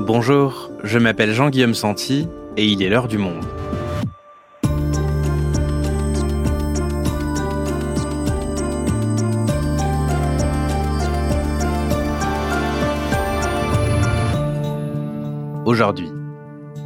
Bonjour, je m'appelle Jean-Guillaume Santi et il est l'heure du monde. Aujourd'hui,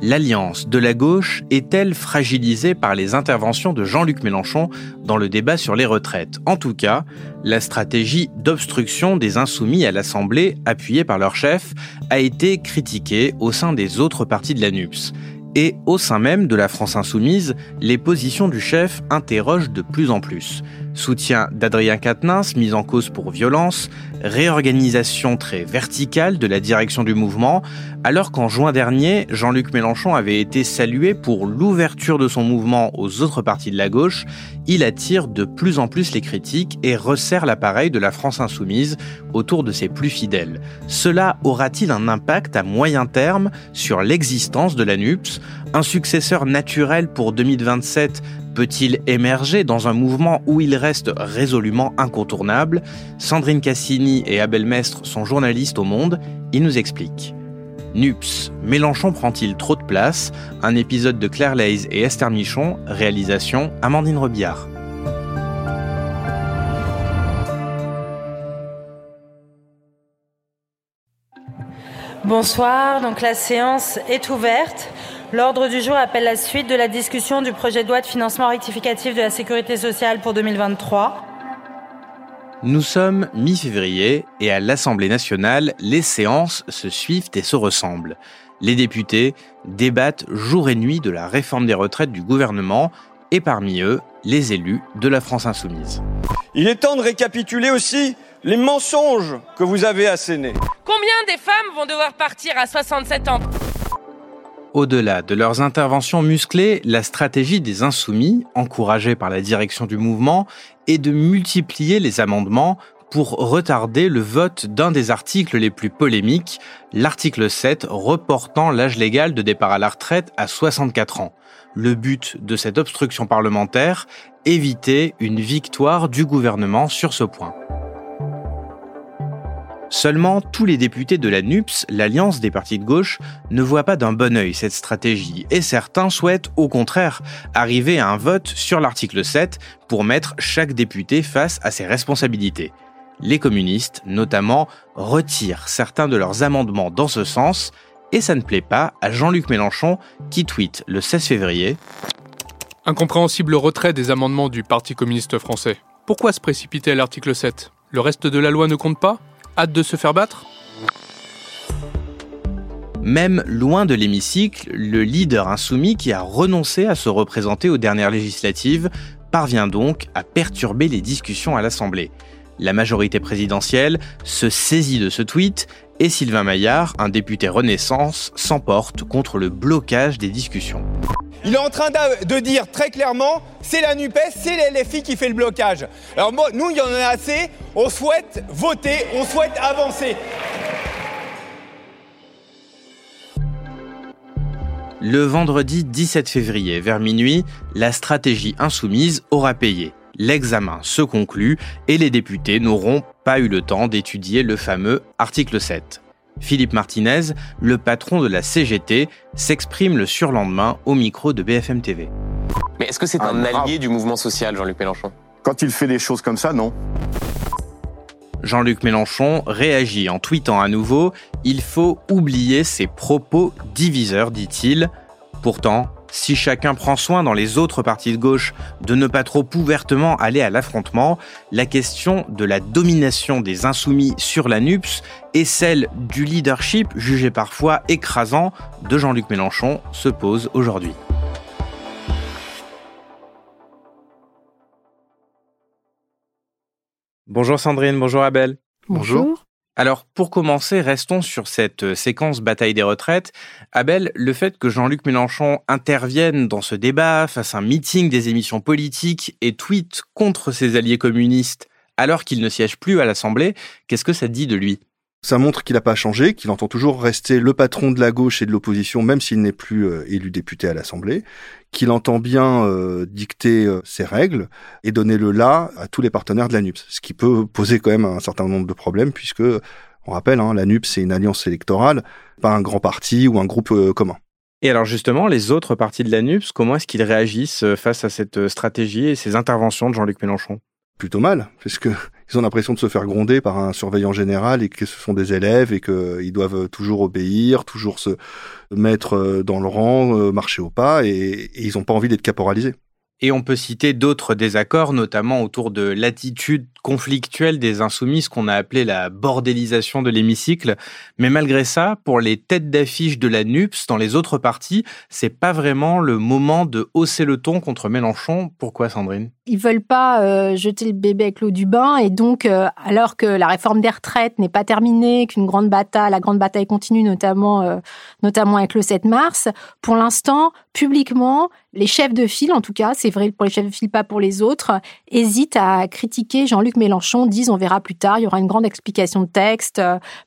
l'alliance de la gauche est-elle fragilisée par les interventions de Jean-Luc Mélenchon dans le débat sur les retraites? En tout cas, la stratégie d'obstruction des insoumis à l'Assemblée, appuyée par leur chef, a été critiquée au sein des autres partis de la NUPS. Et au sein même de la France insoumise, les positions du chef interrogent de plus en plus. Soutien d'Adrien Quatennens, mise en cause pour violence, réorganisation très verticale de la direction du mouvement, alors qu'en juin dernier, Jean-Luc Mélenchon avait été salué pour l'ouverture de son mouvement aux autres partis de la gauche, il attire de plus en plus les critiques et resserre l'appareil de la France insoumise autour de ses plus fidèles. Cela aura-t-il un impact à moyen terme sur l'existence de la NUPS Un successeur naturel pour 2027 peut-il émerger dans un mouvement où il reste résolument incontournable? Sandrine Cassini et Abel Mestre sont journalistes au Monde, ils nous expliquent. NUPS, Mélenchon prend-il trop de place? Un épisode de Claire Leys et Esther Michon, réalisation Amandine Rebillard. Bonsoir, donc la séance est ouverte. L'ordre du jour appelle la suite de la discussion du projet de loi de financement rectificatif de la sécurité sociale pour 2023. Nous sommes mi-février et à l'Assemblée nationale, les séances se suivent et se ressemblent. Les députés débattent jour et nuit de la réforme des retraites du gouvernement et parmi eux, les élus de la France insoumise. Il est temps de récapituler aussi les mensonges que vous avez assénés. Combien des femmes vont devoir partir à 67 ans? Au-delà de leurs interventions musclées, la stratégie des insoumis, encouragée par la direction du mouvement, est de multiplier les amendements pour retarder le vote d'un des articles les plus polémiques, l'article 7 reportant l'âge légal de départ à la retraite à 64 ans. Le but de cette obstruction parlementaire, éviter une victoire du gouvernement sur ce point. Seulement, tous les députés de la NUPS, l'alliance des partis de gauche, ne voient pas d'un bon œil cette stratégie et certains souhaitent au contraire arriver à un vote sur l'article 7 pour mettre chaque député face à ses responsabilités. Les communistes, notamment, retirent certains de leurs amendements dans ce sens et ça ne plaît pas à Jean-Luc Mélenchon qui tweet le 16 février Incompréhensible retrait des amendements du Parti communiste français. Pourquoi se précipiter à l'article 7 Le reste de la loi ne compte pas? Hâte de se faire battre même loin de l'hémicycle, le leader insoumis qui a renoncé à se représenter aux dernières législatives parvient donc à perturber les discussions à l'Assemblée. La majorité présidentielle se saisit de ce tweet et Sylvain Maillard, un député Renaissance, s'emporte contre le blocage des discussions. Il est en train de dire très clairement, c'est la NUPES, c'est les qui fait le blocage. Alors moi, nous, il y en a assez, on souhaite voter, on souhaite avancer. Le vendredi 17 février, vers minuit, la stratégie insoumise aura payé. L'examen se conclut et les députés n'auront pas eu le temps d'étudier le fameux article 7. Philippe Martinez, le patron de la CGT, s'exprime le surlendemain au micro de BFM TV. Mais est-ce que c'est un ah, allié du mouvement social, Jean-Luc Mélenchon? Quand il fait des choses comme ça, non. Jean-Luc Mélenchon réagit en tweetant à nouveau Il faut oublier ces propos diviseurs, dit-il. Pourtant, si chacun prend soin dans les autres partis de gauche de ne pas trop ouvertement aller à l'affrontement, la question de la domination des insoumis sur la NUPS et celle du leadership jugé parfois écrasant de Jean-Luc Mélenchon se pose aujourd'hui. Bonjour Sandrine, bonjour Abel. Bonjour. Alors, pour commencer, restons sur cette euh, séquence bataille des retraites. Abel, le fait que Jean-Luc Mélenchon intervienne dans ce débat, fasse un meeting des émissions politiques et tweete contre ses alliés communistes alors qu'il ne siège plus à l'Assemblée, qu'est-ce que ça dit de lui? Ça montre qu'il n'a pas changé, qu'il entend toujours rester le patron de la gauche et de l'opposition, même s'il n'est plus euh, élu député à l'Assemblée, qu'il entend bien euh, dicter ses règles et donner le là à tous les partenaires de la NUPS, ce qui peut poser quand même un certain nombre de problèmes, puisque On rappelle, hein, la c'est une alliance électorale, pas un grand parti ou un groupe euh, commun. Et alors justement, les autres partis de la NUPS, comment est-ce qu'ils réagissent euh, face à cette euh, stratégie et ces interventions de Jean-Luc Mélenchon? Plutôt mal, parce que ils ont l'impression de se faire gronder par un surveillant général et que ce sont des élèves et qu'ils doivent toujours obéir, toujours se mettre dans le rang, marcher au pas, et, et ils n'ont pas envie d'être caporalisés. Et on peut citer d'autres désaccords, notamment autour de l'attitude conflictuelle des insoumis, ce qu'on a appelé la bordélisation de l'hémicycle. Mais malgré ça, pour les têtes d'affiche de la NUPS dans les autres partis, c'est pas vraiment le moment de hausser le ton contre Mélenchon. Pourquoi, Sandrine? Ils veulent pas euh, jeter le bébé avec l'eau du bain et donc, euh, alors que la réforme des retraites n'est pas terminée, qu'une grande bataille, la grande bataille continue, notamment, euh, notamment avec le 7 mars, pour l'instant, publiquement, les chefs de file, en tout cas, c'est vrai pour les chefs de file, pas pour les autres, hésitent à critiquer Jean-Luc Mélenchon, disent on verra plus tard, il y aura une grande explication de texte,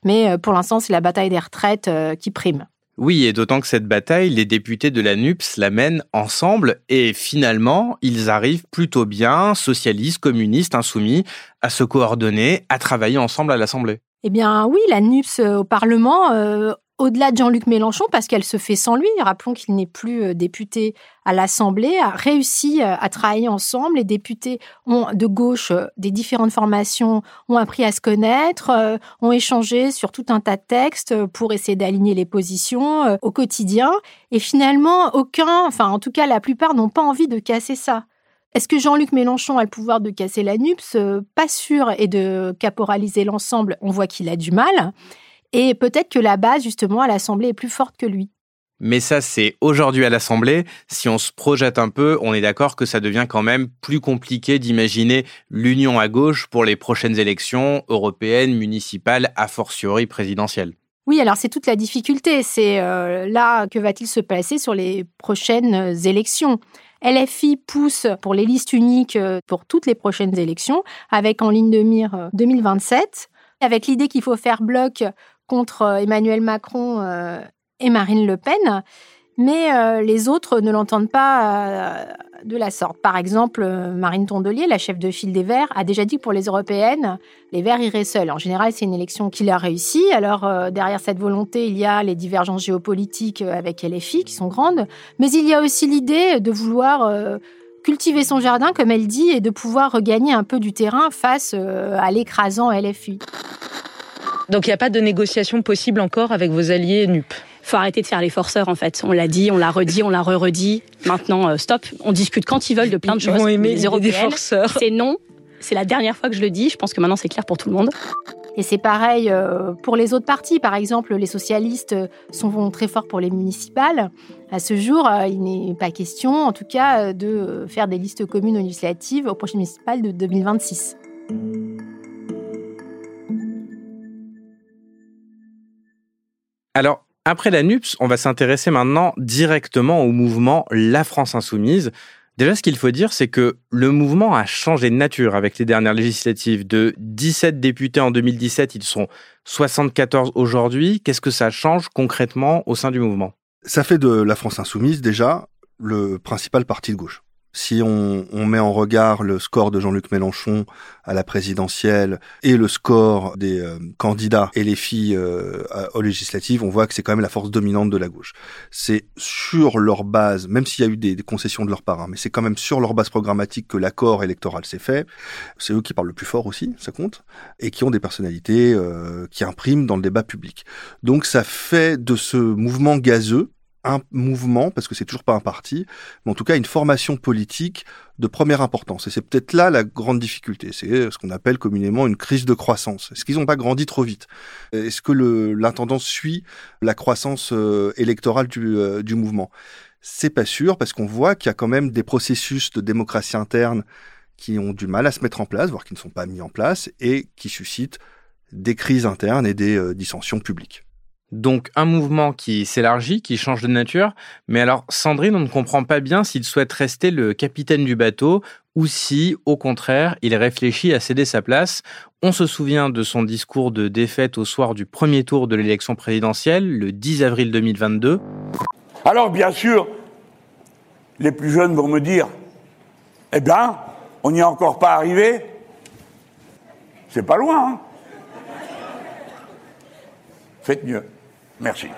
mais euh, pour l'instant, c'est la bataille des retraites euh, qui prime. Oui, et d'autant que cette bataille, les députés de la NUPS la mènent ensemble et finalement, ils arrivent plutôt bien, socialistes, communistes, insoumis, à se coordonner, à travailler ensemble à l'Assemblée. Eh bien oui, la NUPS euh, au Parlement au-delà de Jean-Luc Mélenchon, parce qu'elle se fait sans lui, rappelons qu'il n'est plus euh, député à l'Assemblée, a réussi euh, à travailler ensemble. Les députés ont, de gauche euh, des différentes formations ont appris à se connaître, ont échangé sur tout un tas de textes pour essayer d'aligner les positions au quotidien. Et finalement, aucun, enfin en tout cas la plupart n'ont pas envie de casser ça. Est-ce que Jean-Luc Mélenchon a le pouvoir de casser la NUPS Pas sûr, et de caporaliser l'ensemble, on voit qu'il a du mal. Et peut-être que la base, justement, à l'Assemblée est plus forte que lui. Mais ça, c'est aujourd'hui à l'Assemblée. Si on se projette un peu, on est d'accord que ça devient quand même plus compliqué d'imaginer l'union à gauche pour les prochaines élections européennes, municipales, a fortiori présidentielles. Oui, alors c'est toute la difficulté. C'est euh, là que va-t-il se passer sur les prochaines élections? LFI pousse pour les listes uniques euh, pour toutes les prochaines élections, avec en ligne de mire 2027, euh, avec l'idée qu'il faut faire bloc contre euh, Emmanuel Macron euh, et Marine Le Pen, mais euh, les autres ne l'entendent pas de la sorte. Par exemple, Marine Tondelier, la chef de file des Verts, a déjà dit que pour les européennes, les Verts iraient seuls. En général, c'est une élection qu'il a réussi. Alors, derrière cette volonté, il y a les divergences géopolitiques avec LFI qui sont grandes, mais il y a aussi l'idée de vouloir cultiver son jardin, comme elle dit, et de pouvoir regagner un peu du terrain face à l'écrasant LFI. Donc il n'y a pas de négociation possible encore avec vos alliés NUP faut arrêter de faire les forceurs en fait. On l'a dit, on l'a redit, on l'a re-redit. Maintenant, euh, stop. On discute quand ils veulent de plein de ils choses. Vont aimer les Européennes, c'est non. C'est la dernière fois que je le dis. Je pense que maintenant c'est clair pour tout le monde. Et c'est pareil euh, pour les autres partis. Par exemple, les socialistes euh, sont très forts pour les municipales. À ce jour, il n'est pas question, en tout cas, de faire des listes communes aux législatives aux prochaines municipales de 2026. Alors, après la NUPS, on va s'intéresser maintenant directement au mouvement La France Insoumise. Déjà, ce qu'il faut dire, c'est que le mouvement a changé de nature avec les dernières législatives. De 17 députés en 2017, ils sont 74 aujourd'hui. Qu'est-ce que ça change concrètement au sein du mouvement? Ça fait de La France Insoumise déjà le principal parti de gauche. Si on, met en regard le score de Jean-Luc Mélenchon à la présidentielle et le score des euh, candidats et les filles euh, aux législatives, on voit que c'est quand même la force dominante de la gauche. C'est sur leur base, même s'il y a eu des, des, concessions de leur part, hein, mais c'est quand même sur leur base programmatique que l'accord électoral s'est fait. C'est eux qui parlent le plus fort aussi, ça compte, et qui ont des personnalités euh, qui impriment dans le débat public. Donc ça fait de ce mouvement gazeux un mouvement, parce que c'est toujours pas un parti, mais en tout cas une formation politique de première importance. Et c'est peut-être là la grande difficulté. C'est ce qu'on appelle communément une crise de croissance. Est-ce qu'ils n'ont pas grandi trop vite? Est-ce que l'intendance suit la croissance euh, électorale du, euh, du mouvement? C'est pas sûr, parce qu'on voit qu'il y a quand même des processus de démocratie interne qui ont du mal à se mettre en place, voire qui ne sont pas mis en place, et qui suscitent des crises internes et des euh, dissensions publiques. Donc un mouvement qui s'élargit, qui change de nature, mais alors Sandrine, on ne comprend pas bien s'il souhaite rester le capitaine du bateau ou si, au contraire, il réfléchit à céder sa place. On se souvient de son discours de défaite au soir du premier tour de l'élection présidentielle, le 10 avril 2022. Alors bien sûr, les plus jeunes vont me dire, eh bien, on n'y est encore pas arrivé. C'est pas loin. Hein faites mieux. Merci.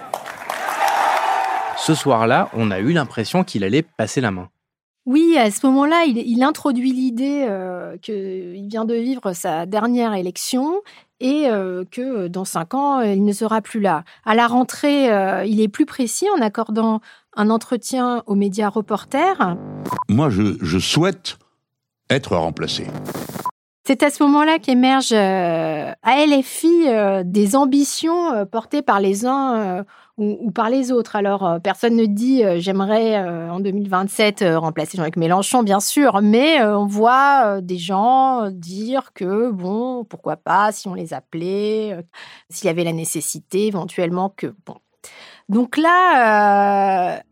Ce soir-là, on a eu l'impression qu'il allait passer la main. Oui, à ce moment-là, il, introduit l'idée euh, qu'il vient de vivre sa dernière élection et euh, que dans cinq ans, il ne sera plus là. À la rentrée, euh, il est plus précis en accordant un entretien aux médias reporters. Moi, je, souhaite être remplacé. C'est à ce moment-là qu'émergent à LFI des ambitions portées par les uns ou, par les autres. Alors, euh, personne ne dit euh, j'aimerais euh, en 2027 remplacer Jean-Luc Mélenchon, bien sûr, mais on voit des gens dire que, bon, pourquoi pas, si on les appelait, s'il y avait la nécessité éventuellement que, bon. Donc là,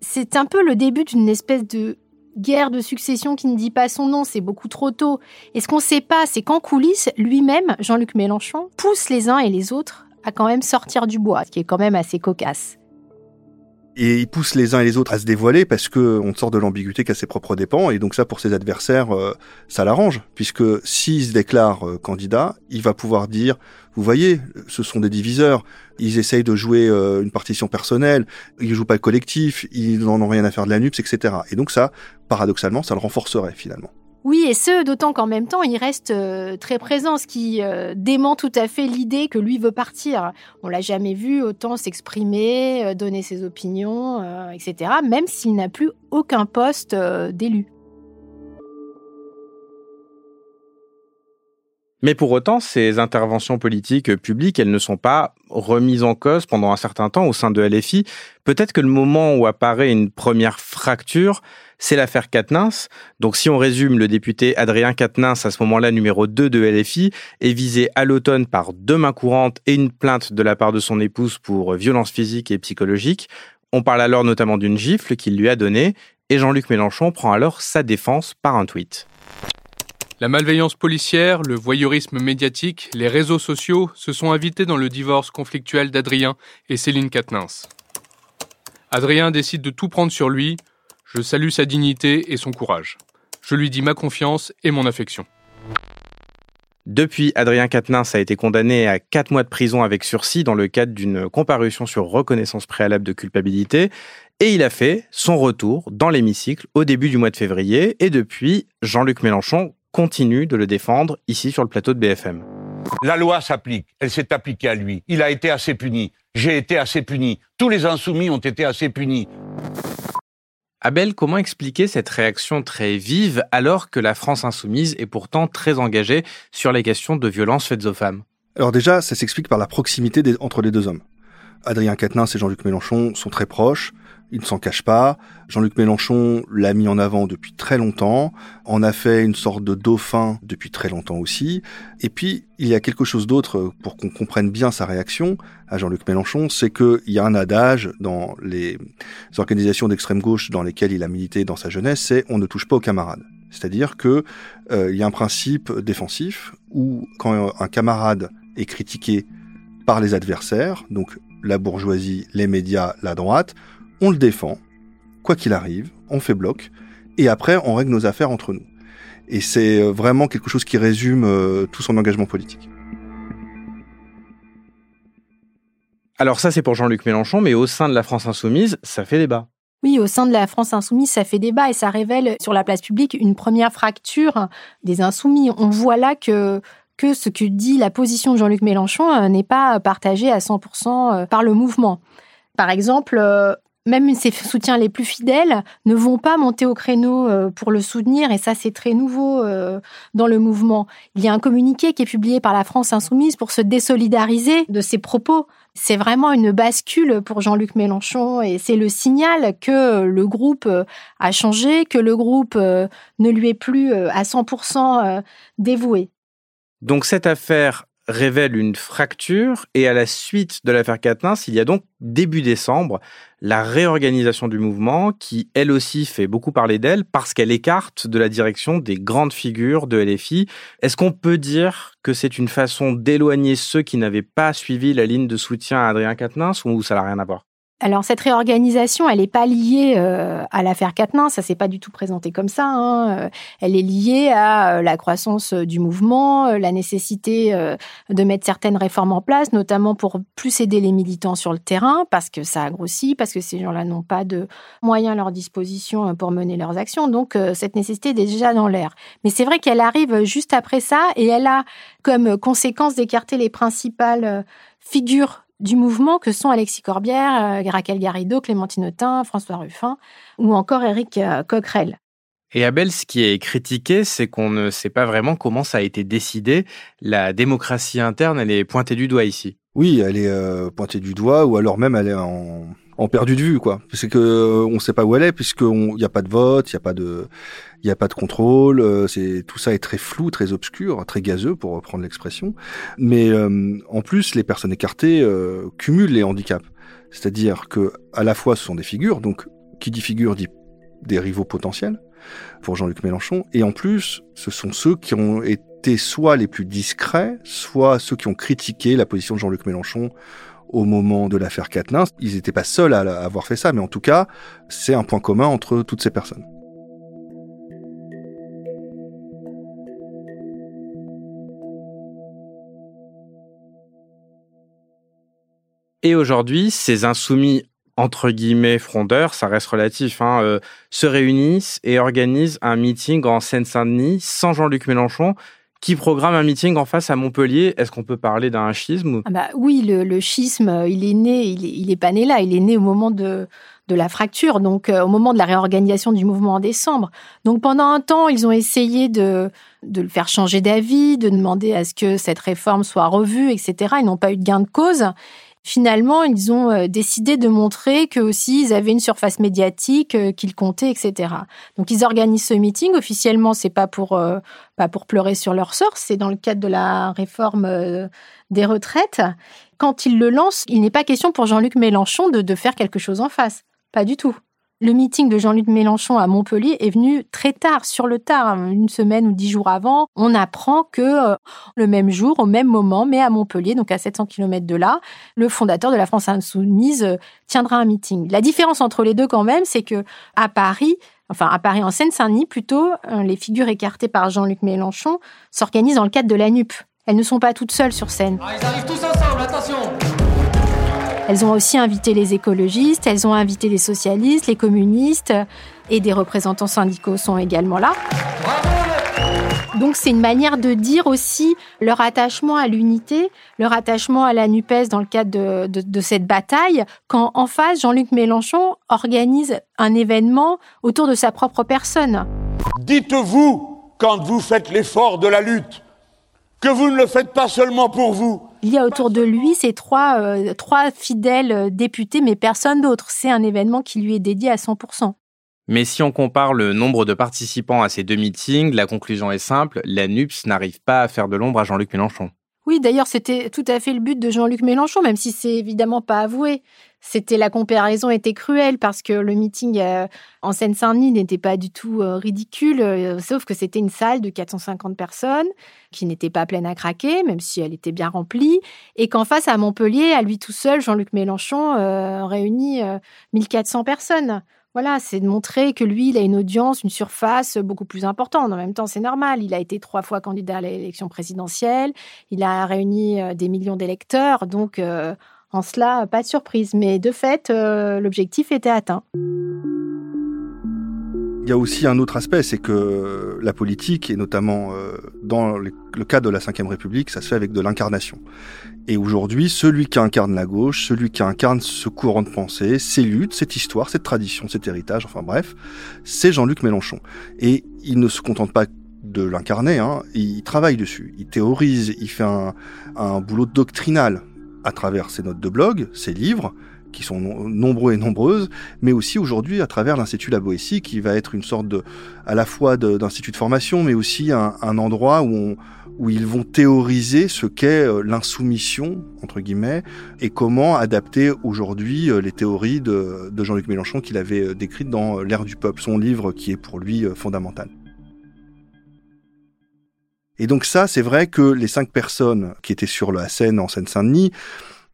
c'est un peu le début d'une espèce de guerre de succession qui ne dit pas son nom, c'est beaucoup trop tôt. Et ce qu'on ne sait pas, c'est qu'en coulisses, lui-même, Jean-Luc Mélenchon, pousse les uns et les autres à quand même sortir du bois, ce qui est quand même assez cocasse. Et il pousse les uns et les autres à se dévoiler parce que on sort de l'ambiguïté qu'à ses propres dépens. Et donc ça, pour ses adversaires, euh, ça l'arrange. Puisque s'il se déclare euh, candidat, il va pouvoir dire, vous voyez, ce sont des diviseurs. Ils essayent de jouer euh, une partition personnelle. Ils jouent pas le collectif. Ils n'en ont rien à faire de la NUPS, etc. Et donc ça, paradoxalement, ça le renforcerait finalement. Oui, et ce, d'autant qu'en même temps, il reste euh, très présent, ce qui euh, dément tout à fait l'idée que lui veut partir. On l'a jamais vu autant s'exprimer, euh, donner ses opinions, etc., même s'il n'a plus aucun poste d'élu. Mais pour autant, ces interventions politiques publiques, elles ne sont pas remises en cause pendant un certain temps au sein de LFI. Peut-être que le moment où apparaît une première fracture, c'est l'affaire Katnins. Donc si on résume, le député Adrien Katnins, à ce moment-là numéro 2 de LFI, est visé à l'automne par deux mains courantes et une plainte de la part de son épouse pour violence physique et psychologique. On parle alors notamment d'une gifle qu'il lui a donnée, et Jean-Luc Mélenchon prend alors sa défense par un tweet. La malveillance policière, le voyeurisme médiatique, les réseaux sociaux se sont invités dans le divorce conflictuel d'Adrien et Céline Katnins. Adrien décide de tout prendre sur lui. Je salue sa dignité et son courage. Je lui dis ma confiance et mon affection. Depuis, Adrien Quatennens a été condamné à 4 mois de prison avec sursis dans le cadre d'une comparution sur reconnaissance préalable de culpabilité. Et il a fait son retour dans l'hémicycle au début du mois de février. Et depuis, Jean-Luc Mélenchon continue de le défendre ici sur le plateau de BFM. La loi s'applique, elle s'est appliquée à lui. Il a été assez puni, j'ai été assez puni, tous les insoumis ont été assez punis. Abel, comment expliquer cette réaction très vive alors que la France insoumise est pourtant très engagée sur les questions de violences faites aux femmes? Alors déjà, ça s'explique par la proximité entre les deux hommes. Adrien Quatennens et Jean-Luc Mélenchon sont très proches il ne s'en cache pas. Jean-Luc Mélenchon l'a mis en avant depuis très longtemps, en a fait une sorte de dauphin depuis très longtemps aussi. Et puis, il y a quelque chose d'autre pour qu'on comprenne bien sa réaction à Jean-Luc Mélenchon, c'est qu'il y a un adage dans les organisations d'extrême gauche dans lesquelles il a milité dans sa jeunesse, c'est on ne touche pas aux camarades. C'est-à-dire que euh, il y a un principe défensif où quand un camarade est critiqué par les adversaires, donc la bourgeoisie, les médias, la droite, on le défend, quoi qu'il arrive, on fait bloc, et après on règle nos affaires entre nous. Et c'est euh, vraiment quelque chose qui résume euh, tout son engagement politique. Alors ça c'est pour Jean-Luc Mélenchon, mais au sein de la France insoumise, ça fait débat. Oui, au sein de la France insoumise, ça fait débat et ça révèle sur la place publique une première fracture des insoumis. On voit là que que ce que dit la position de Jean-Luc Mélenchon euh, n'est pas partagé à 100% par le mouvement. Par exemple, même ses soutiens les plus fidèles ne vont pas monter au créneau euh, pour le soutenir, et ça c'est très nouveau euh, dans le mouvement. Il y a un communiqué qui est publié par la France insoumise pour se désolidariser de ses propos. C'est vraiment une bascule pour Jean-Luc Mélenchon, et c'est le signal que le groupe euh, a changé, que le groupe ne lui est plus à 100% dévoué. Donc cette affaire révèle une fracture et à la suite de l'affaire Quatennens, il y a donc début décembre la réorganisation du mouvement qui elle aussi fait beaucoup parler d'elle parce qu'elle écarte de la direction des grandes figures de LFI. Est-ce qu'on peut dire que c'est une façon d'éloigner ceux qui n'avaient pas suivi la ligne de soutien à Adrien Quatennens ou ça n'a rien à voir? Alors cette réorganisation, elle n'est pas liée euh, à l'affaire Quatennens, ça s'est pas du tout présenté comme ça. Hein. Euh, elle est liée à euh, la croissance du mouvement, la nécessité de mettre certaines réformes en place, notamment pour plus aider les militants sur le terrain, parce que ça a grossi, parce que ces gens-là n'ont pas de moyens à leur disposition pour mener leurs actions. Donc cette nécessité est déjà dans l'air. Mais c'est vrai qu'elle arrive juste après ça et elle a comme conséquence d'écarter les principales figures du mouvement que sont Alexis Corbière, euh, Raquel Garrido, Clémentine Autain, François Ruffin ou encore Éric euh, Coquerel. Et Abel, ce qui est critiqué, c'est qu'on ne sait pas vraiment comment ça a été décidé. La démocratie interne, elle est pointée du doigt ici. Oui, elle est euh, pointée du doigt, ou alors même elle est en, en perdu de vue, quoi. C'est que on ne sait pas où elle est, puisqu'il n'y a pas de vote, il n'y a pas de, il a pas de contrôle. Euh, c'est tout ça est très flou, très obscur, très gazeux pour reprendre l'expression. Mais euh, en plus, les personnes écartées euh, cumulent les handicaps. C'est-à-dire que à la fois ce sont des figures, donc qui dit figure dit des rivaux potentiels pour Jean-Luc Mélenchon, et en plus, ce sont ceux qui ont été soit les plus discrets, soit ceux qui ont critiqué la position de Jean-Luc Mélenchon au moment de l'affaire Quatennens. Ils n'étaient pas seuls à avoir fait ça, mais en tout cas, c'est un point commun entre toutes ces personnes. Et aujourd'hui, ces insoumis entre guillemets frondeurs, ça reste relatif, hein, euh, se réunissent et organisent un meeting en Seine-Saint-Denis sans Jean-Luc Mélenchon qui programme un meeting en face à Montpellier. Est-ce qu'on peut parler d'un schisme ah bah Oui, le, schisme, il est né, il est, pas né là, il est né au moment de, de la fracture, donc euh, au moment de la réorganisation du mouvement en décembre. Donc pendant un temps, ils ont essayé de, de le faire changer d'avis, de demander à ce que cette réforme soit revue, etc. Ils n'ont pas eu de gain de cause finalement, ils ont euh, décidé de montrer que aussi ils avaient une surface médiatique, euh, qu'ils comptaient, etc. Donc ils organisent ce meeting. Officiellement, c'est pas pour euh, pas pour pleurer sur leur sort, c'est dans le cadre de la réforme des retraites. Quand ils le lancent, il n'est pas question pour Jean-Luc Mélenchon de faire quelque chose en face. Pas du tout. Le meeting de Jean-Luc Mélenchon à Montpellier est venu très tard, sur le tard, hein, une semaine ou dix jours avant. On apprend que euh, le même jour, au même moment, mais à Montpellier, donc à 700 km de là, le fondateur de la France Insoumise euh, tiendra un meeting. La différence entre les deux quand même, c'est que à Paris, enfin à Paris en Seine-Saint-Denis plutôt, euh, les figures écartées par Jean-Luc Mélenchon s'organisent dans le cadre de la NUP. Elles ne sont pas toutes seules sur scène. Ah, elles ont aussi invité les écologistes, elles ont invité les socialistes, les communistes et des représentants syndicaux sont également là. Donc c'est une manière de dire aussi leur attachement à l'unité, leur attachement à la NUPES dans le cadre de, cette bataille, quand en face, Jean-Luc Mélenchon organise un événement autour de sa propre personne. Dites-vous, quand vous faites l'effort de la lutte, que vous ne le faites pas seulement pour vous, il y a autour de lui ces trois, euh, trois fidèles euh, députés, mais personne d'autre. C'est un événement qui lui est dédié à 100%. Mais si on compare le nombre de participants à ces deux meetings, la conclusion est simple, la NUPS n'arrive pas à faire de l'ombre à Jean-Luc Mélenchon. Oui, d'ailleurs, c'était tout à fait le but de Jean-Luc Mélenchon, même si c'est évidemment pas avoué. C'était la comparaison était cruelle parce que le meeting euh, en Seine-Saint-Denis n'était pas du tout euh, ridicule, euh, sauf que c'était une salle de 450 personnes qui n'était pas pleine à craquer, même si elle était bien remplie, et qu'en face à Montpellier, à lui tout seul, Jean-Luc Mélenchon réunit 1400 personnes. Voilà, c'est de montrer que lui, il a une audience, une surface beaucoup plus importante. En même temps, c'est normal. Il a été trois fois candidat à l'élection présidentielle. Il a réuni euh, des millions d'électeurs. Donc, euh, en cela, pas de surprise. Mais de fait, euh, l'objectif était atteint. Il y a aussi un autre aspect, c'est que la politique, et notamment dans le cas de la Ve République, ça se fait avec de l'incarnation. Et aujourd'hui, celui qui incarne la gauche, celui qui incarne ce courant de pensée, ces luttes, cette histoire, cette tradition, cet héritage, enfin bref, c'est Jean-Luc Mélenchon. Et il ne se contente pas de l'incarner, hein, il travaille dessus, il théorise, il fait un boulot doctrinal à travers ses notes de blog, ses livres, qui sont nombreux et nombreuses, mais aussi aujourd'hui à travers l'Institut La Boétie, qui va être une sorte de, à la fois d'institut de, formation, mais aussi un, un endroit où, on, où ils vont théoriser ce qu'est euh, l'insoumission, entre guillemets, et comment adapter aujourd'hui euh, les théories de, de Jean-Luc Mélenchon qu'il avait euh, décrites dans L'ère du peuple, son livre qui est pour lui fondamental. Et donc ça, c'est vrai que les cinq personnes qui étaient sur la scène en Seine-Saint-Denis,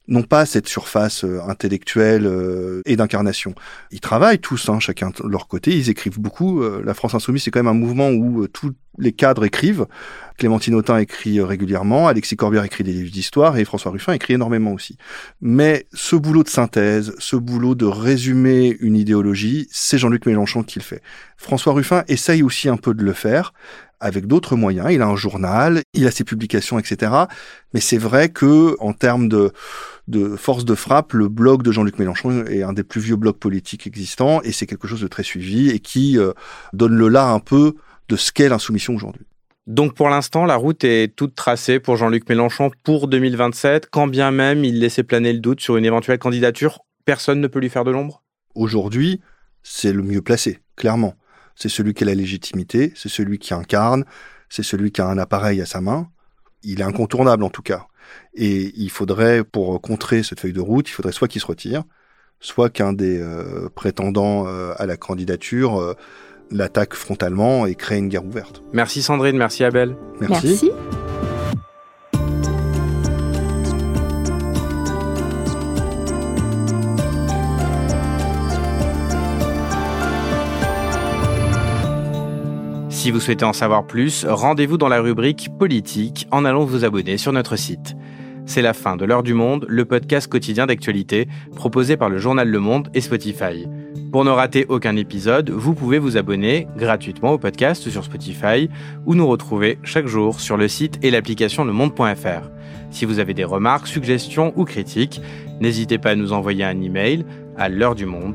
n'ont pas cette surface euh, intellectuelle euh, et d'incarnation. Ils travaillent tous, hein, chacun de leur côté, ils écrivent beaucoup. Euh, la France Insoumise, c'est quand même un mouvement où tous les cadres écrivent. Clémentine Autain écrit régulièrement, Alexis Corbière écrit des livres d'histoire et François Ruffin écrit énormément aussi. Mais ce boulot de synthèse, ce boulot de résumer une idéologie, c'est Jean-Luc Mélenchon qui le fait. François Ruffin essaye aussi un peu de le faire, avec d'autres moyens. Il a un journal, il a ses publications, etc. Mais c'est vrai que en termes de, de force de frappe, le blog de Jean-Luc Mélenchon est un des plus vieux blogs politiques existants et c'est quelque chose de très suivi et qui euh, donne le là un peu de ce qu'est l'insoumission aujourd'hui. Donc pour l'instant, la route est toute tracée pour Jean-Luc Mélenchon pour 2027, quand bien même il laissait planer le doute sur une éventuelle candidature, personne ne peut lui faire de l'ombre? Aujourd'hui, c'est le mieux placé, clairement c'est celui qui a la légitimité, c'est celui qui incarne, c'est celui qui a un appareil à sa main. Il est incontournable en tout cas. Et il faudrait, pour contrer cette feuille de route, il faudrait soit qu'il se retire, soit qu'un des euh, prétendants euh, à la candidature euh, l'attaque frontalement et crée une guerre ouverte. Merci Sandrine, merci Abel. merci. merci. Si vous souhaitez en savoir plus, rendez-vous dans la rubrique politique en allant vous abonner sur notre site. C'est la fin de l'heure du monde, le podcast quotidien d'actualité proposé par le journal Le Monde et Spotify. Pour ne rater aucun épisode, vous pouvez vous abonner gratuitement au podcast sur Spotify ou nous retrouver chaque jour sur le site et l'application lemonde.fr. Si vous avez des remarques, suggestions ou critiques, n'hésitez pas à nous envoyer un email à l'heure du monde